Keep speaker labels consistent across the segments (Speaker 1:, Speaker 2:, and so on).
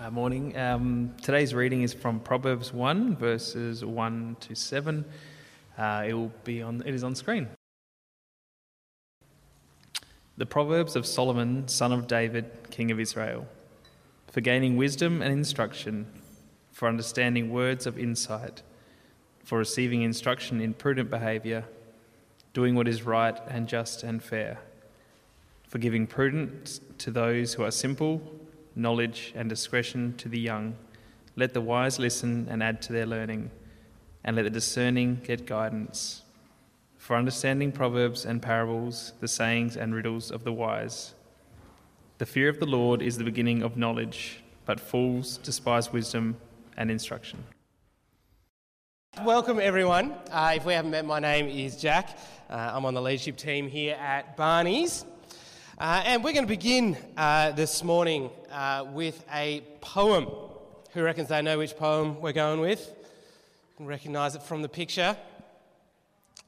Speaker 1: Uh, morning. Um, today's reading is from Proverbs 1, verses 1 to 7. Uh, it will be on. It is on screen. The Proverbs of Solomon, son of David, king of Israel, for gaining wisdom and instruction, for understanding words of insight, for receiving instruction in prudent behavior, doing what is right and just and fair, for giving prudence to those who are simple knowledge, and discretion to the young. Let the wise listen and add to their learning, and let the discerning get guidance. For understanding proverbs and parables, the sayings and riddles of the wise. The fear of the Lord is the beginning of knowledge, but fools despise wisdom and instruction.
Speaker 2: Welcome, everyone. Uh, if we haven't met, my name is Jack. Uh, I'm on the leadership team here at Barney's. Uh, and we're going to begin uh, this morning uh, with a poem. Who reckons they know which poem we're going with? Recognise it from the picture.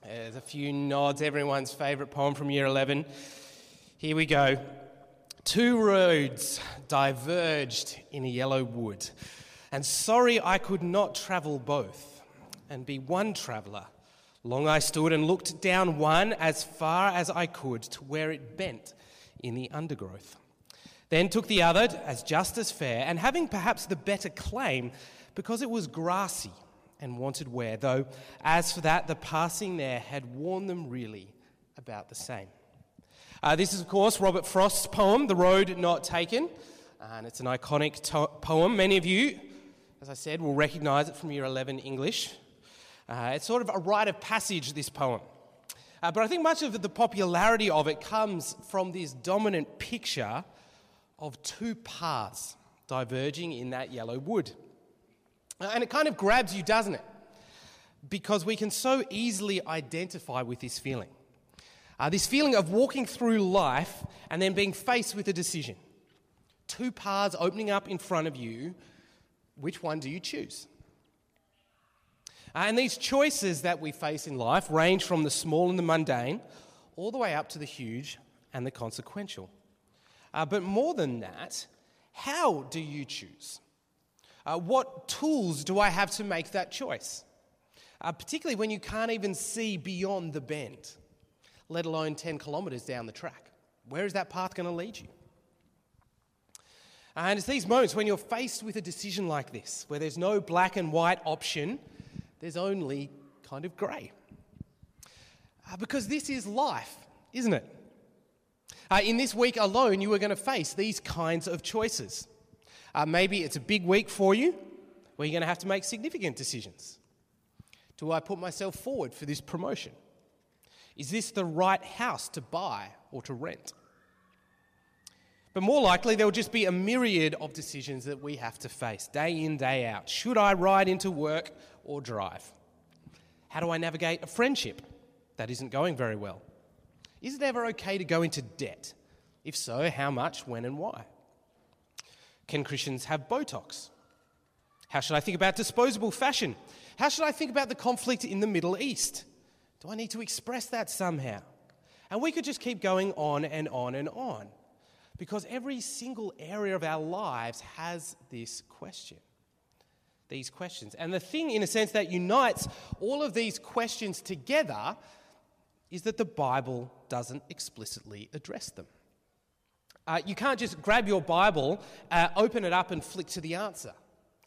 Speaker 2: There's a few nods, everyone's favourite poem from year 11. Here we go. Two roads diverged in a yellow wood, and sorry I could not travel both and be one traveller. Long I stood and looked down one as far as I could to where it bent in the undergrowth. Then took the other as just as fair, and having perhaps the better claim, because it was grassy and wanted wear, though as for that, the passing there had worn them really about the same. Uh, this is, of course, Robert Frost's poem, The Road Not Taken, and it's an iconic to- poem. Many of you, as I said, will recognize it from year 11 English. Uh, it's sort of a rite of passage, this poem. Uh, but I think much of the popularity of it comes from this dominant picture of two paths diverging in that yellow wood. Uh, and it kind of grabs you, doesn't it? Because we can so easily identify with this feeling. Uh, this feeling of walking through life and then being faced with a decision. Two paths opening up in front of you. Which one do you choose? Uh, and these choices that we face in life range from the small and the mundane all the way up to the huge and the consequential. Uh, but more than that, how do you choose? Uh, what tools do I have to make that choice? Uh, particularly when you can't even see beyond the bend, let alone 10 kilometres down the track. Where is that path going to lead you? And it's these moments when you're faced with a decision like this, where there's no black and white option, there's only kind of grey. Uh, because this is life, isn't it? Uh, in this week alone, you are going to face these kinds of choices. Uh, maybe it's a big week for you where you're going to have to make significant decisions. Do I put myself forward for this promotion? Is this the right house to buy or to rent? But more likely, there will just be a myriad of decisions that we have to face day in, day out. Should I ride into work or drive? How do I navigate a friendship that isn't going very well? Is it ever okay to go into debt? If so, how much, when, and why? Can Christians have Botox? How should I think about disposable fashion? How should I think about the conflict in the Middle East? Do I need to express that somehow? And we could just keep going on and on and on because every single area of our lives has this question these questions. And the thing, in a sense, that unites all of these questions together is that the Bible doesn't explicitly address them. Uh, you can't just grab your Bible, uh, open it up, and flick to the answer.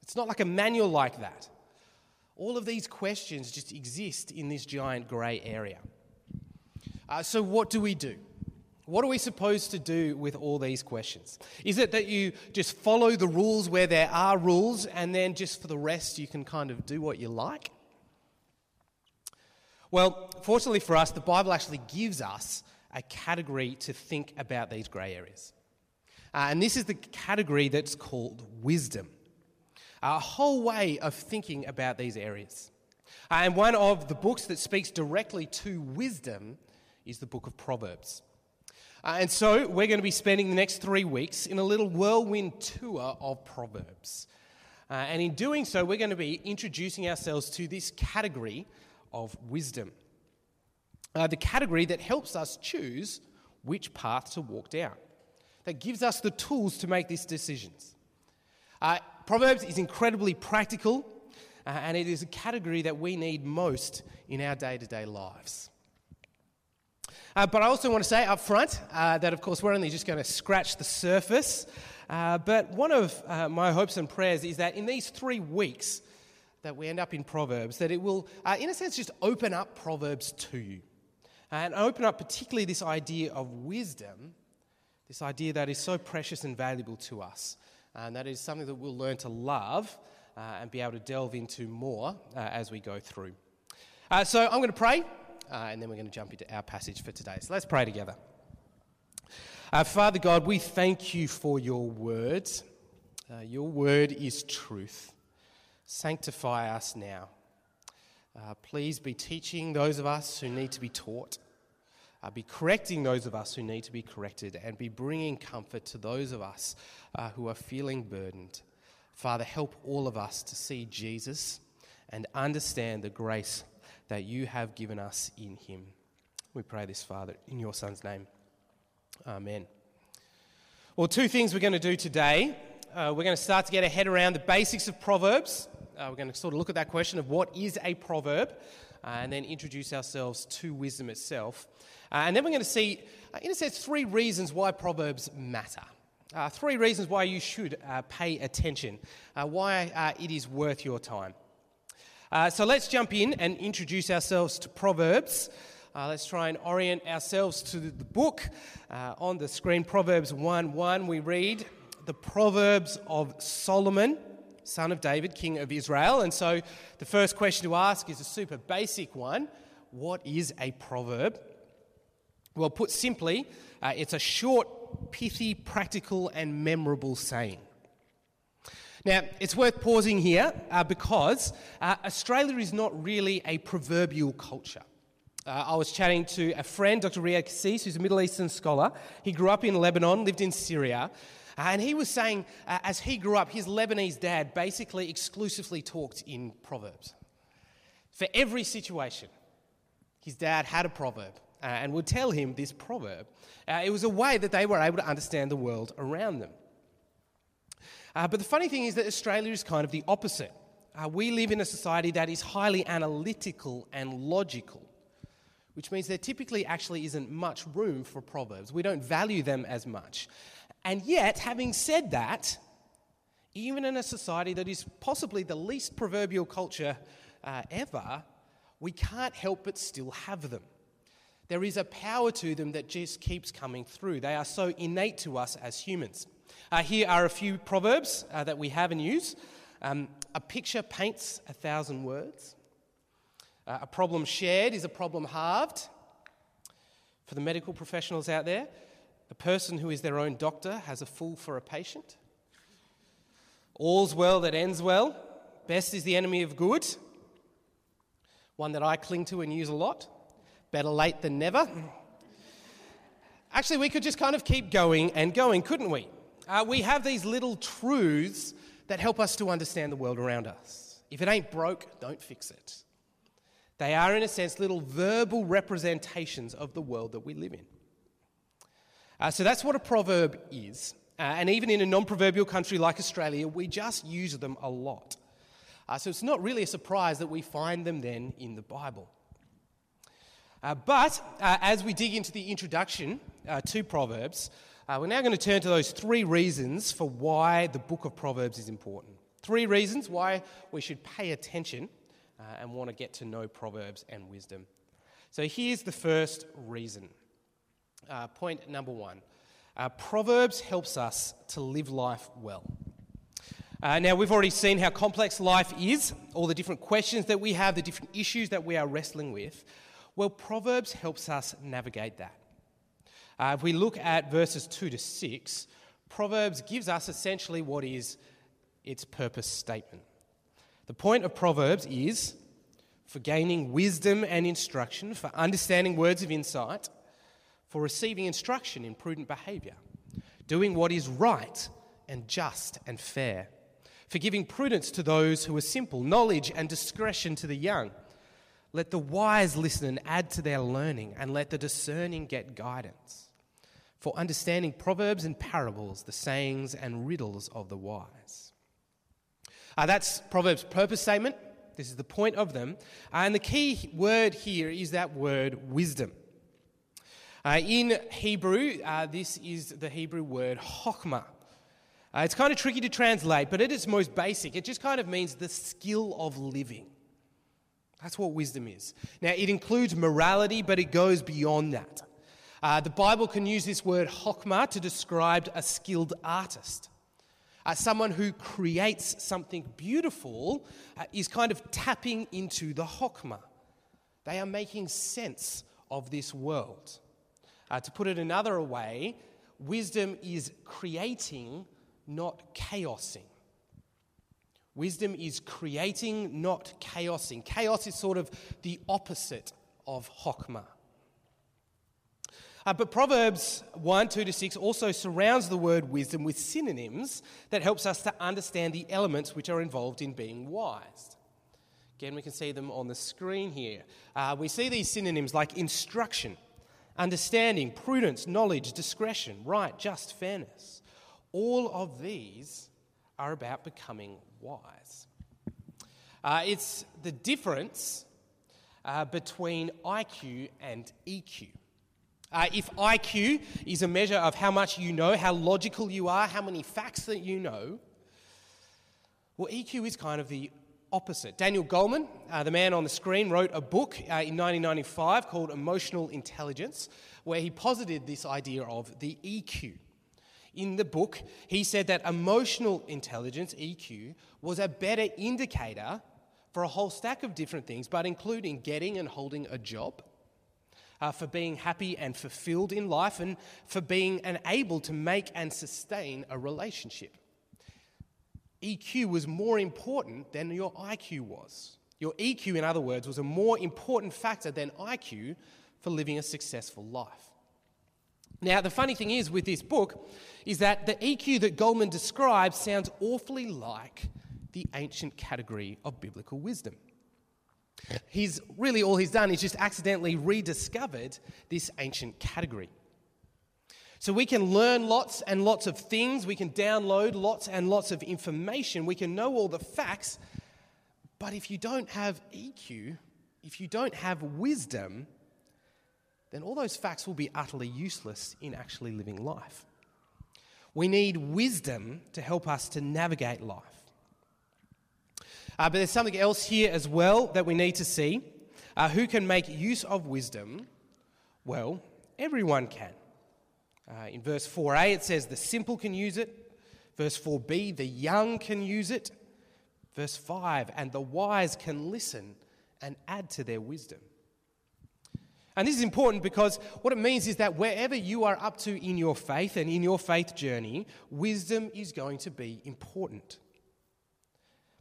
Speaker 2: It's not like a manual like that. All of these questions just exist in this giant grey area. Uh, so, what do we do? What are we supposed to do with all these questions? Is it that you just follow the rules where there are rules and then just for the rest you can kind of do what you like? Well, fortunately for us, the Bible actually gives us a category to think about these grey areas. Uh, and this is the category that's called wisdom, a whole way of thinking about these areas. Uh, and one of the books that speaks directly to wisdom is the book of Proverbs. Uh, and so we're going to be spending the next three weeks in a little whirlwind tour of Proverbs. Uh, and in doing so, we're going to be introducing ourselves to this category of wisdom. Uh, the category that helps us choose which path to walk down, that gives us the tools to make these decisions. Uh, Proverbs is incredibly practical, uh, and it is a category that we need most in our day to day lives. Uh, but I also want to say up front uh, that, of course, we're only just going to scratch the surface. Uh, but one of uh, my hopes and prayers is that in these three weeks that we end up in Proverbs, that it will, uh, in a sense, just open up Proverbs to you. And open up particularly this idea of wisdom, this idea that is so precious and valuable to us. And that is something that we'll learn to love uh, and be able to delve into more as we go through. So I'm going to pray, uh, and then we're going to jump into our passage for today. So let's pray together. Uh, Father God, we thank you for your words. Uh, your word is truth. Sanctify us now. Uh, please be teaching those of us who need to be taught, uh, be correcting those of us who need to be corrected, and be bringing comfort to those of us uh, who are feeling burdened. Father, help all of us to see Jesus and understand the grace that you have given us in him. We pray this, Father, in your Son's name. Amen. Well, two things we're going to do today. Uh, we're going to start to get a head around the basics of Proverbs. Uh, we're going to sort of look at that question of what is a proverb, uh, and then introduce ourselves to wisdom itself. Uh, and then we're going to see, uh, in a sense, three reasons why Proverbs matter. Uh, three reasons why you should pay attention, why it is worth your time. So let's jump in and introduce ourselves to Proverbs. Uh, let's try and orient ourselves to the book. Uh, on the screen, Proverbs 1 1, we read the Proverbs of Solomon, son of David, king of Israel. And so the first question to ask is a super basic one What is a proverb? Well, put simply, uh, it's a short, pithy, practical, and memorable saying. Now, it's worth pausing here uh, because uh, Australia is not really a proverbial culture. Uh, I was chatting to a friend, Dr. Riyad Kassis, who's a Middle Eastern scholar. He grew up in Lebanon, lived in Syria, uh, and he was saying, uh, as he grew up, his Lebanese dad basically exclusively talked in proverbs. For every situation, his dad had a proverb uh, and would tell him this proverb. It was a way that they were able to understand the world around them. Uh, but the funny thing is that Australia is kind of the opposite. we live in a society that is highly analytical and logical which means there typically actually isn't much room for proverbs. We don't value them as much. And yet, having said that, even in a society that is possibly the least proverbial culture uh, ever, we can't help but still have them. There is a power to them that just keeps coming through. They are so innate to us as humans. Uh, here are a few proverbs uh, that we have and use. Um, a picture paints a thousand words. Uh, a problem shared is a problem halved. For the medical professionals out there, a person who is their own doctor has a fool for a patient. All's well that ends well. Best is the enemy of good. One that I cling to and use a lot. Better late than never. Actually, we could just kind of keep going and going, couldn't we? Uh, we have these little truths that help us to understand the world around us. If it ain't broke, don't fix it. They are, in a sense, little verbal representations of the world that we live in. Uh, so that's what a proverb is. Uh, and even in a non proverbial country like Australia, we just use them a lot. Uh, so it's not really a surprise that we find them then in the Bible. Uh, but uh, as we dig into the introduction uh, to Proverbs, we're now going to turn to those three reasons for why the book of Proverbs is important. Three reasons why we should pay attention uh, and want to get to know Proverbs and wisdom. So here's the first reason. Uh, point number one uh, Proverbs helps us to live life well. Uh, now, we've already seen how complex life is, all the different questions that we have, the different issues that we are wrestling with. Well, Proverbs helps us navigate that. Uh, if we look at verses 2 to 6, Proverbs gives us essentially what is its purpose statement. The point of Proverbs is for gaining wisdom and instruction, for understanding words of insight, for receiving instruction in prudent behavior, doing what is right and just and fair, for giving prudence to those who are simple, knowledge and discretion to the young. Let the wise listen and add to their learning, and let the discerning get guidance. For understanding proverbs and parables, the sayings and riddles of the wise. Uh, that's Proverbs' purpose statement. This is the point of them. Uh, and the key word here is that word wisdom. Uh, in Hebrew, uh, this is the Hebrew word chokmah. Uh, it's kind of tricky to translate, but at its most basic, it just kind of means the skill of living. That's what wisdom is. Now, it includes morality, but it goes beyond that. Uh, the Bible can use this word chokmah to describe a skilled artist. Uh, someone who creates something beautiful uh, is kind of tapping into the chokmah. They are making sense of this world. Uh, to put it another way, wisdom is creating, not chaosing. Wisdom is creating, not chaosing. Chaos is sort of the opposite of chokmah. Uh, but Proverbs 1 2 to 6 also surrounds the word wisdom with synonyms that helps us to understand the elements which are involved in being wise. Again, we can see them on the screen here. Uh, we see these synonyms like instruction, understanding, prudence, knowledge, discretion, right, just, fairness. All of these are about becoming wise. Uh, it's the difference uh, between IQ and EQ. Uh, if IQ is a measure of how much you know, how logical you are, how many facts that you know, well, EQ is kind of the opposite. Daniel Goleman, uh, the man on the screen, wrote a book uh, in 1995 called Emotional Intelligence, where he posited this idea of the EQ. In the book, he said that emotional intelligence, EQ, was a better indicator for a whole stack of different things, but including getting and holding a job, uh, for being happy and fulfilled in life, and for being and able to make and sustain a relationship. EQ was more important than your IQ was. Your EQ, in other words, was a more important factor than IQ for living a successful life. Now, the funny thing is with this book is that the EQ that Goleman describes sounds awfully like the ancient category of biblical wisdom. He's really all he's done is just accidentally rediscovered this ancient category. So we can learn lots and lots of things, we can download lots and lots of information, we can know all the facts, but if you don't have EQ, if you don't have wisdom, then all those facts will be utterly useless in actually living life. We need wisdom to help us to navigate life. Uh, but there's something else here as well that we need to see. Uh, who can make use of wisdom? Well, everyone can. Uh, in verse 4a, it says the simple can use it. Verse 4b, the young can use it. Verse 5, and the wise can listen and add to their wisdom. And this is important because what it means is that wherever you are up to in your faith and in your faith journey, wisdom is going to be important.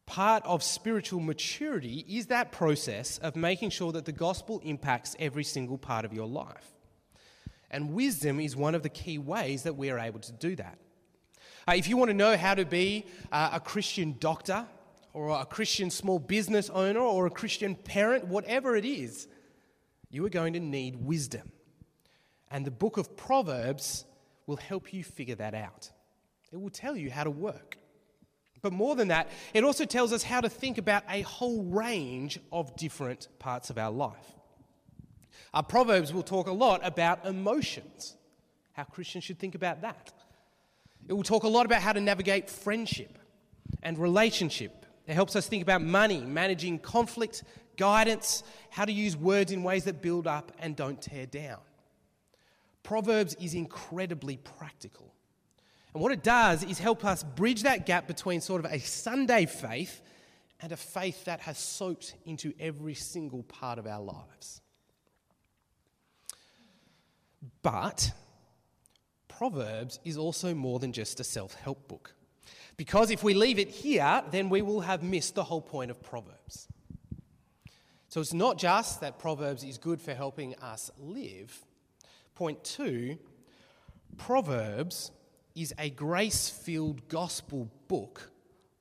Speaker 2: Part of spiritual maturity is that process of making sure that the gospel impacts every single part of your life. And wisdom is one of the key ways that we are able to do that. Uh, if you want to know how to be uh, a Christian doctor, or a Christian small business owner, or a Christian parent, whatever it is, you are going to need wisdom. And the book of Proverbs will help you figure that out. It will tell you how to work. But more than that, it also tells us how to think about a whole range of different parts of our life. Our Proverbs will talk a lot about emotions, how Christians should think about that. It will talk a lot about how to navigate friendship and relationship. It helps us think about money, managing conflict, guidance, how to use words in ways that build up and don't tear down. Proverbs is incredibly practical. And what it does is help us bridge that gap between sort of a Sunday faith and a faith that has soaked into every single part of our lives. But Proverbs is also more than just a self help book. Because if we leave it here, then we will have missed the whole point of Proverbs. So it's not just that Proverbs is good for helping us live. Point two Proverbs is a grace filled gospel book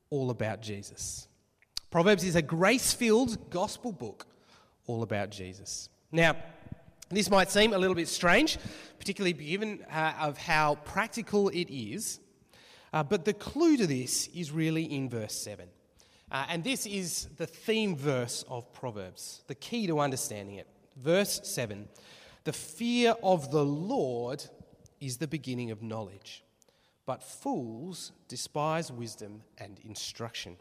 Speaker 2: all about Jesus. Proverbs is a grace filled gospel book all about Jesus. Now, this might seem a little bit strange, particularly given uh, of how practical it is, uh, but the clue to this is really in verse 7. Uh, and this is the theme verse of Proverbs, the key to understanding it. Verse 7 The fear of the Lord is the beginning of knowledge, but fools despise wisdom and instruction.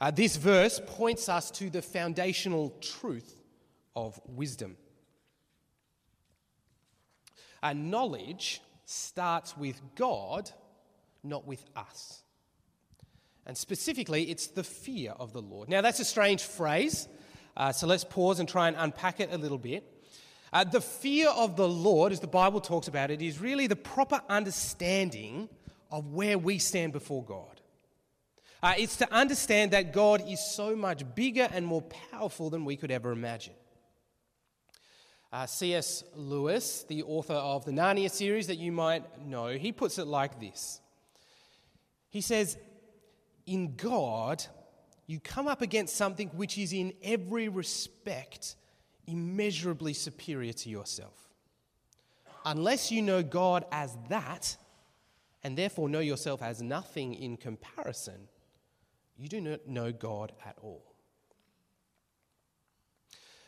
Speaker 2: Uh, this verse points us to the foundational truth of wisdom. Uh, knowledge starts with God, not with us. And specifically, it's the fear of the Lord. Now, that's a strange phrase, uh, so let's pause and try and unpack it a little bit. Uh, the fear of the Lord, as the Bible talks about it, is really the proper understanding of where we stand before God. Uh, it's to understand that God is so much bigger and more powerful than we could ever imagine. Uh, C.S. Lewis, the author of the Narnia series that you might know, he puts it like this He says, In God, you come up against something which is in every respect immeasurably superior to yourself. Unless you know God as that, and therefore know yourself as nothing in comparison, you do not know God at all.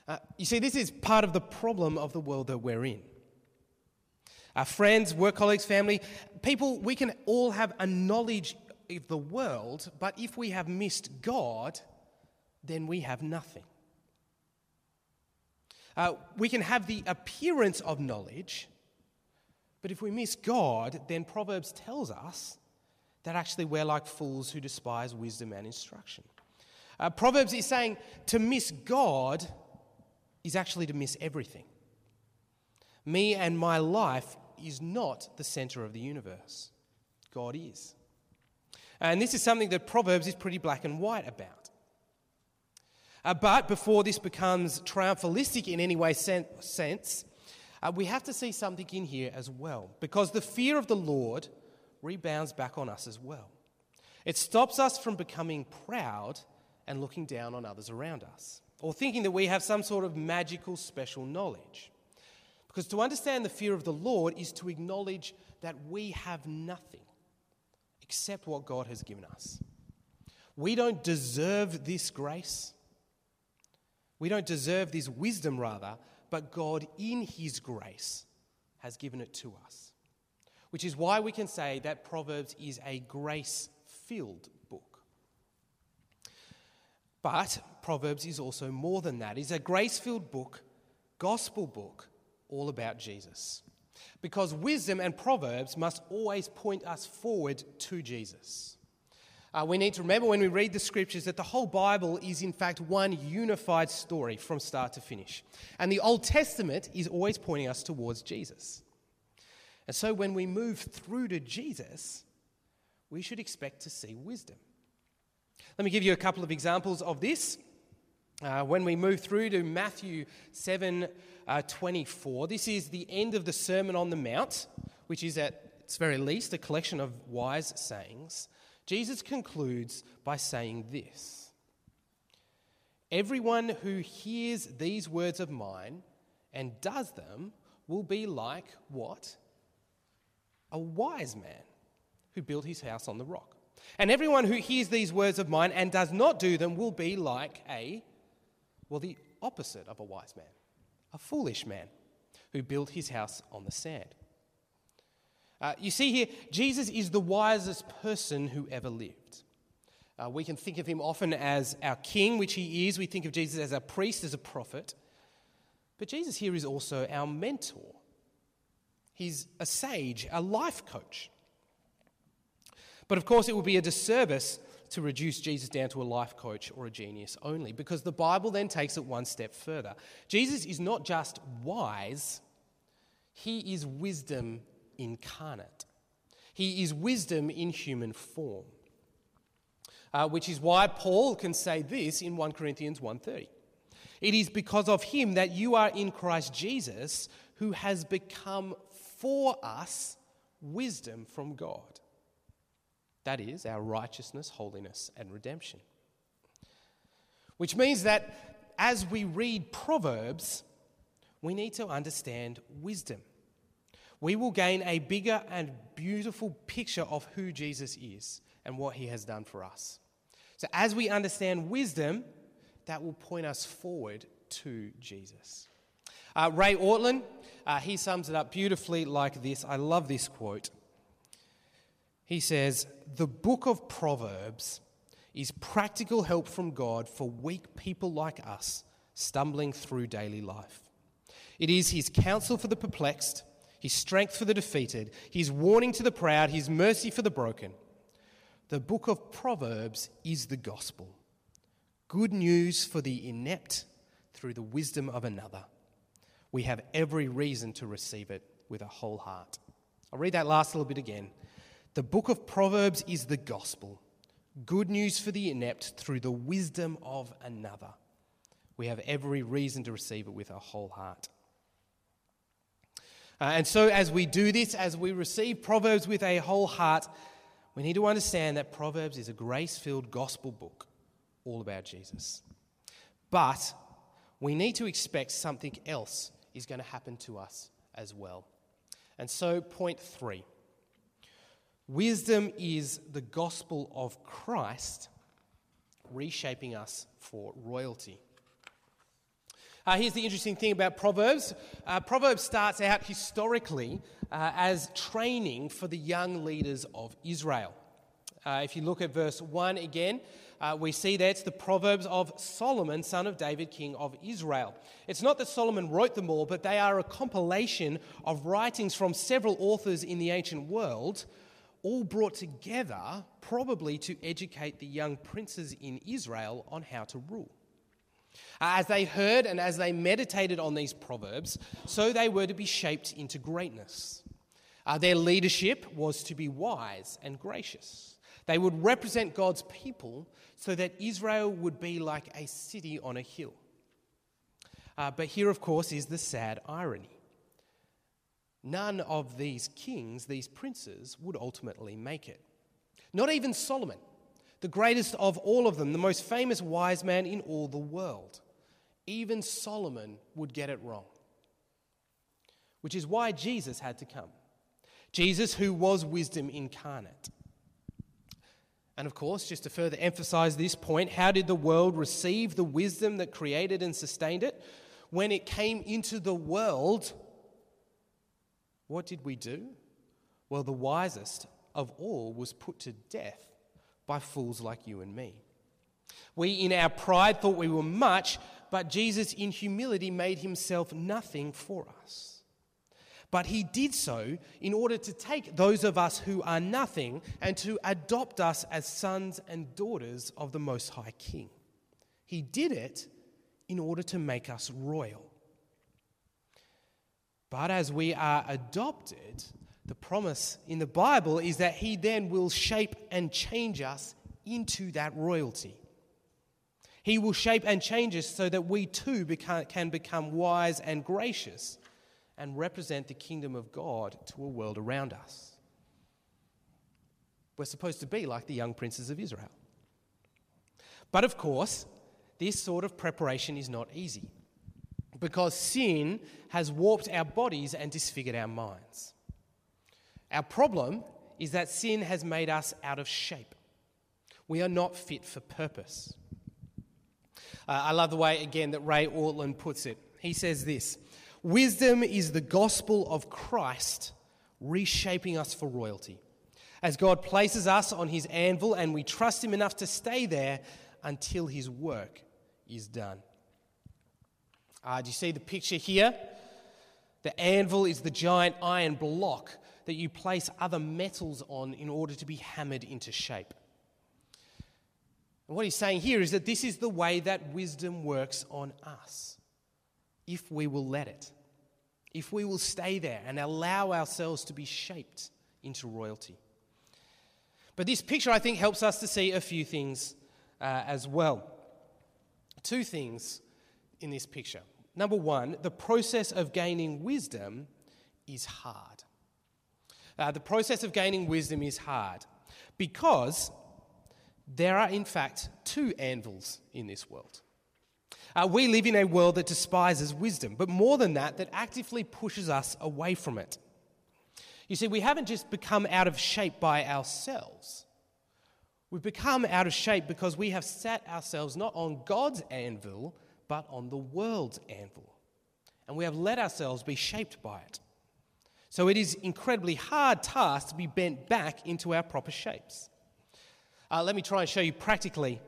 Speaker 2: Uh, you see, this is part of the problem of the world that we're in. Our friends, work colleagues, family, people, we can all have a knowledge of the world, but if we have missed God, then we have nothing. Uh, we can have the appearance of knowledge, but if we miss God, then Proverbs tells us that actually we're like fools who despise wisdom and instruction. Uh, Proverbs is saying to miss God is actually to miss everything. Me and my life is not the center of the universe, God is. And this is something that Proverbs is pretty black and white about. Uh, but before this becomes triumphalistic in any way sen- sense, uh, we have to see something in here as well, because the fear of the Lord rebounds back on us as well. It stops us from becoming proud and looking down on others around us or thinking that we have some sort of magical special knowledge. Because to understand the fear of the Lord is to acknowledge that we have nothing except what God has given us. We don't deserve this grace. We don't deserve this wisdom, rather, but God, in His grace, has given it to us. Which is why we can say that Proverbs is a grace filled book. but Proverbs is also more than that. It's a grace filled book, gospel book, all about Jesus. Because wisdom and Proverbs must always point us forward to Jesus. Uh, we need to remember when we read the scriptures that the whole Bible is, in fact, one unified story from start to finish. And the Old Testament is always pointing us towards Jesus. And so when we move through to Jesus, we should expect to see wisdom. Let me give you a couple of examples of this. Uh, when we move through to Matthew 7 uh, 24, this is the end of the Sermon on the Mount, which is at its very least a collection of wise sayings. Jesus concludes by saying this Everyone who hears these words of mine and does them will be like what? A wise man who built his house on the rock. And everyone who hears these words of mine and does not do them will be like a, well, the opposite of a wise man, a foolish man who built his house on the sand. Uh, you see here, Jesus is the wisest person who ever lived. Uh, we can think of him often as our king, which he is. We think of Jesus as a priest, as a prophet. But Jesus here is also our mentor. He's a sage, a life coach. But of course, it would be a disservice to reduce Jesus down to a life coach or a genius only, because the Bible then takes it one step further. Jesus is not just wise, he is wisdom incarnate. He is wisdom in human form. Uh, which is why Paul can say this in 1 Corinthians 1:30. It is because of him that you are in Christ Jesus, who has become for us wisdom from God. That is, our righteousness, holiness, and redemption. Which means that as we read Proverbs, we need to understand wisdom. We will gain a bigger and beautiful picture of who Jesus is and what he has done for us. So, as we understand wisdom, that will point us forward to Jesus. Uh, Ray Ortlund, uh, he sums it up beautifully like this. I love this quote. He says, The book of Proverbs is practical help from God for weak people like us stumbling through daily life. It is his counsel for the perplexed, his strength for the defeated, his warning to the proud, his mercy for the broken. The book of Proverbs is the gospel. Good news for the inept through the wisdom of another. We have every reason to receive it with a whole heart. I'll read that last little bit again. The book of Proverbs is the gospel. Good news for the inept through the wisdom of another. We have every reason to receive it with a whole heart. Uh, and so, as we do this, as we receive Proverbs with a whole heart, we need to understand that Proverbs is a grace filled gospel book all about Jesus. But we need to expect something else is going to happen to us as well. And so, point three wisdom is the gospel of Christ reshaping us for royalty. Uh, here's the interesting thing about Proverbs uh, Proverbs starts out historically uh, as training for the young leaders of Israel. Uh, if you look at verse 1 again, uh, we see that it's the Proverbs of Solomon, son of David, king of Israel. It's not that Solomon wrote them all, but they are a compilation of writings from several authors in the ancient world, all brought together probably to educate the young princes in Israel on how to rule. Uh, as they heard and as they meditated on these proverbs, so they were to be shaped into greatness. Uh, their leadership was to be wise and gracious. They would represent God's people so that Israel would be like a city on a hill. Uh, but here, of course, is the sad irony. None of these kings, these princes, would ultimately make it. Not even Solomon, the greatest of all of them, the most famous wise man in all the world. Even Solomon would get it wrong. Which is why Jesus had to come. Jesus, who was wisdom incarnate. And of course, just to further emphasize this point, how did the world receive the wisdom that created and sustained it? When it came into the world, what did we do? Well, the wisest of all was put to death by fools like you and me. We, in our pride, thought we were much, but Jesus, in humility, made himself nothing for us. But he did so in order to take those of us who are nothing and to adopt us as sons and daughters of the Most High King. He did it in order to make us royal. But as we are adopted, the promise in the Bible is that He then will shape and change us into that royalty. He will shape and change us so that we too become, can become wise and gracious and represent the kingdom of God to a world around us. We're supposed to be like the young princes of Israel. But of course, this sort of preparation is not easy because sin has warped our bodies and disfigured our minds. Our problem is that sin has made us out of shape. We are not fit for purpose. Uh, I love the way, again, that Ray Ortlund puts it. He says this Wisdom is the gospel of Christ reshaping us for royalty. As God places us on his anvil and we trust him enough to stay there until his work is done. Uh, do you see the picture here? The anvil is the giant iron block that you place other metals on in order to be hammered into shape. And what he's saying here is that this is the way that wisdom works on us, if we will let it, if we will stay there and allow ourselves to be shaped into royalty. But this picture, I think, helps us to see a few things uh, as well. Two things in this picture. Number one, the process of gaining wisdom is hard. Uh, the process of gaining wisdom is hard because there are, in fact, two anvils in this world. Uh, we live in a world that despises wisdom, but more than that, that actively pushes us away from it. You see, we haven't just become out of shape by ourselves, We've become out of shape because we have sat ourselves not on God's anvil, but on the world's anvil. And we have let ourselves be shaped by it. So it is incredibly hard task to be bent back into our proper shapes. Uh, let me try and show you practically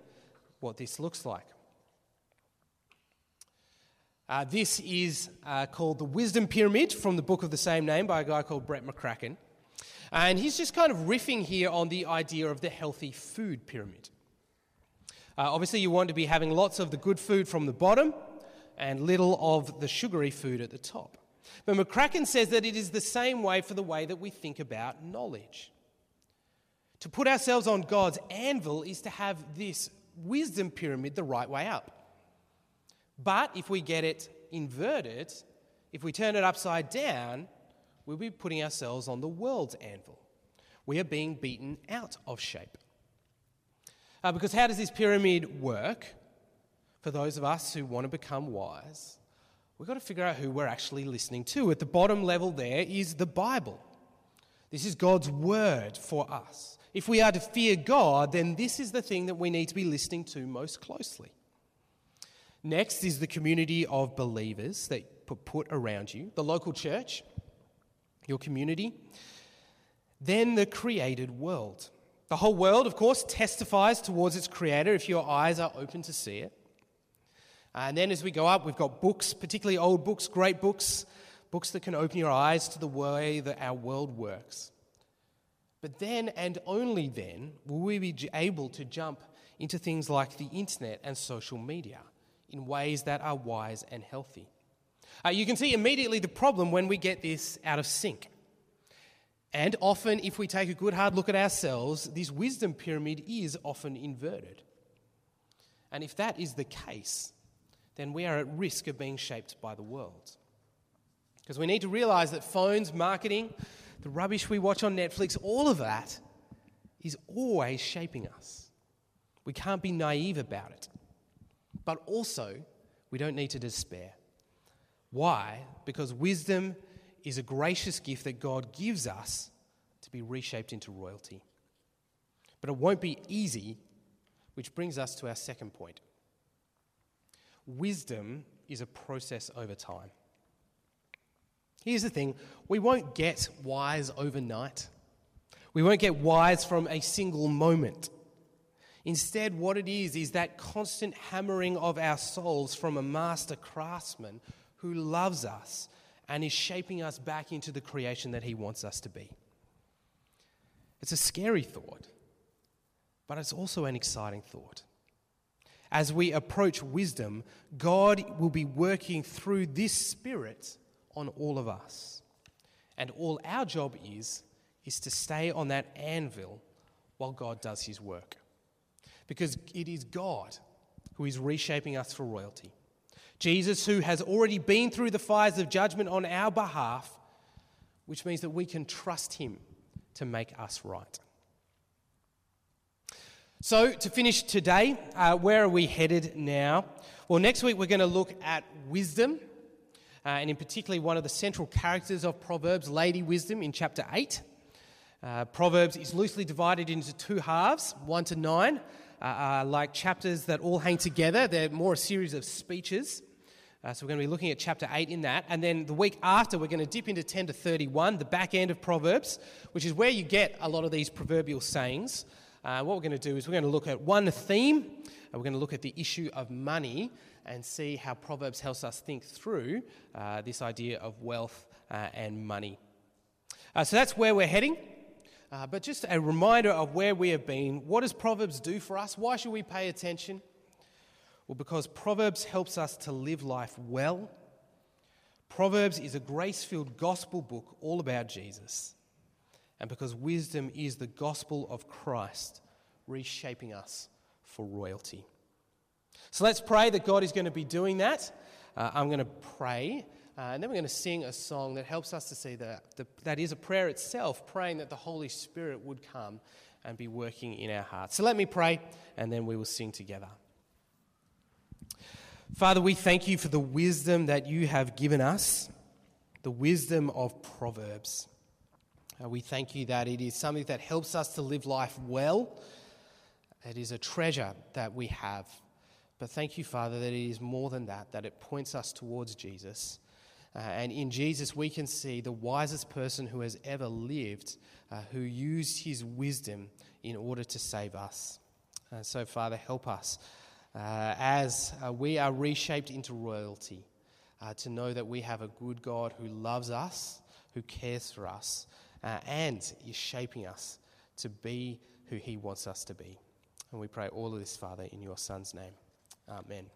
Speaker 2: what this looks like. Uh, this is uh, called the Wisdom Pyramid from the book of the same name by a guy called Brett McCracken. And he's just kind of riffing here on the idea of the healthy food pyramid. Uh, obviously, you want to be having lots of the good food from the bottom and little of the sugary food at the top. But McCracken says that it is the same way for the way that we think about knowledge. To put ourselves on God's anvil is to have this wisdom pyramid the right way up. But if we get it inverted, if we turn it upside down, we'll be putting ourselves on the world's anvil. We are being beaten out of shape. Uh, because how does this pyramid work? For those of us who want to become wise, we've got to figure out who we're actually listening to. At the bottom level, there is the Bible. This is God's word for us. If we are to fear God, then this is the thing that we need to be listening to most closely. Next is the community of believers that put around you, the local church, your community. Then the created world. The whole world, of course, testifies towards its creator if your eyes are open to see it. And then as we go up, we've got books, particularly old books, great books, books that can open your eyes to the way that our world works. But then and only then will we be able to jump into things like the internet and social media in ways that are wise and healthy. Uh, you can see immediately the problem when we get this out of sync. And often, if we take a good hard look at ourselves, this wisdom pyramid is often inverted. And if that is the case, then we are at risk of being shaped by the world. Because we need to realize that phones, marketing, the rubbish we watch on Netflix, all of that is always shaping us. We can't be naive about it. But also, we don't need to despair. Why? Because wisdom is a gracious gift that God gives us to be reshaped into royalty. But it won't be easy, which brings us to our second point. Wisdom is a process over time. Here's the thing we won't get wise overnight, we won't get wise from a single moment. Instead, what it is, is that constant hammering of our souls from a master craftsman who loves us and is shaping us back into the creation that he wants us to be. It's a scary thought, but it's also an exciting thought. As we approach wisdom, God will be working through this spirit on all of us. And all our job is, is to stay on that anvil while God does his work because it is God who is reshaping us for royalty. Jesus, who has already been through the fires of judgment on our behalf, which means that we can trust him to make us right. So, to finish today, uh, where are we headed now? Well, next week we're going to look at wisdom, uh, and in particular, one of the central characters of Proverbs, Lady Wisdom, in chapter 8. Uh, Proverbs is loosely divided into two halves, 1 to 9 uh, like chapters that all hang together. They're more a series of speeches. Uh, so we're going to be looking at chapter 8 in that. And then the week after, we're going to dip into 10 to 31, the back end of Proverbs, which is where you get a lot of these proverbial sayings. Uh, what we're going to do is we're going to look at one theme, and we're going to look at the issue of money and see how Proverbs helps us think through uh, this idea of wealth uh, and money. Uh, so that's where we're heading. Uh, but just a reminder of where we have been. What does Proverbs do for us? Why should we pay attention? Well, because Proverbs helps us to live life well. Proverbs is a grace filled gospel book all about Jesus. And because wisdom is the gospel of Christ, reshaping us for royalty. So let's pray that God is going to be doing that. Uh, I'm going to pray uh, and then we're going to sing a song that helps us to see that the, that is a prayer itself, praying that the Holy Spirit would come and be working in our hearts. So let me pray, and then we will sing together. Father, we thank you for the wisdom that you have given us, the wisdom of Proverbs. Uh, we thank you that it is something that helps us to live life well, It is a treasure that we have. But thank you, Father, that it is more than that, that it points us towards Jesus. Uh, and in Jesus, we can see the wisest person who has ever lived, uh, who used his wisdom in order to save us. Uh, so, Father, help us uh, as uh, we are reshaped into royalty to know that we have a good God who loves us, who cares for us, Uh, and is shaping us to be who he wants us to be. And we pray all of this, Father, in your Son's name. Amen.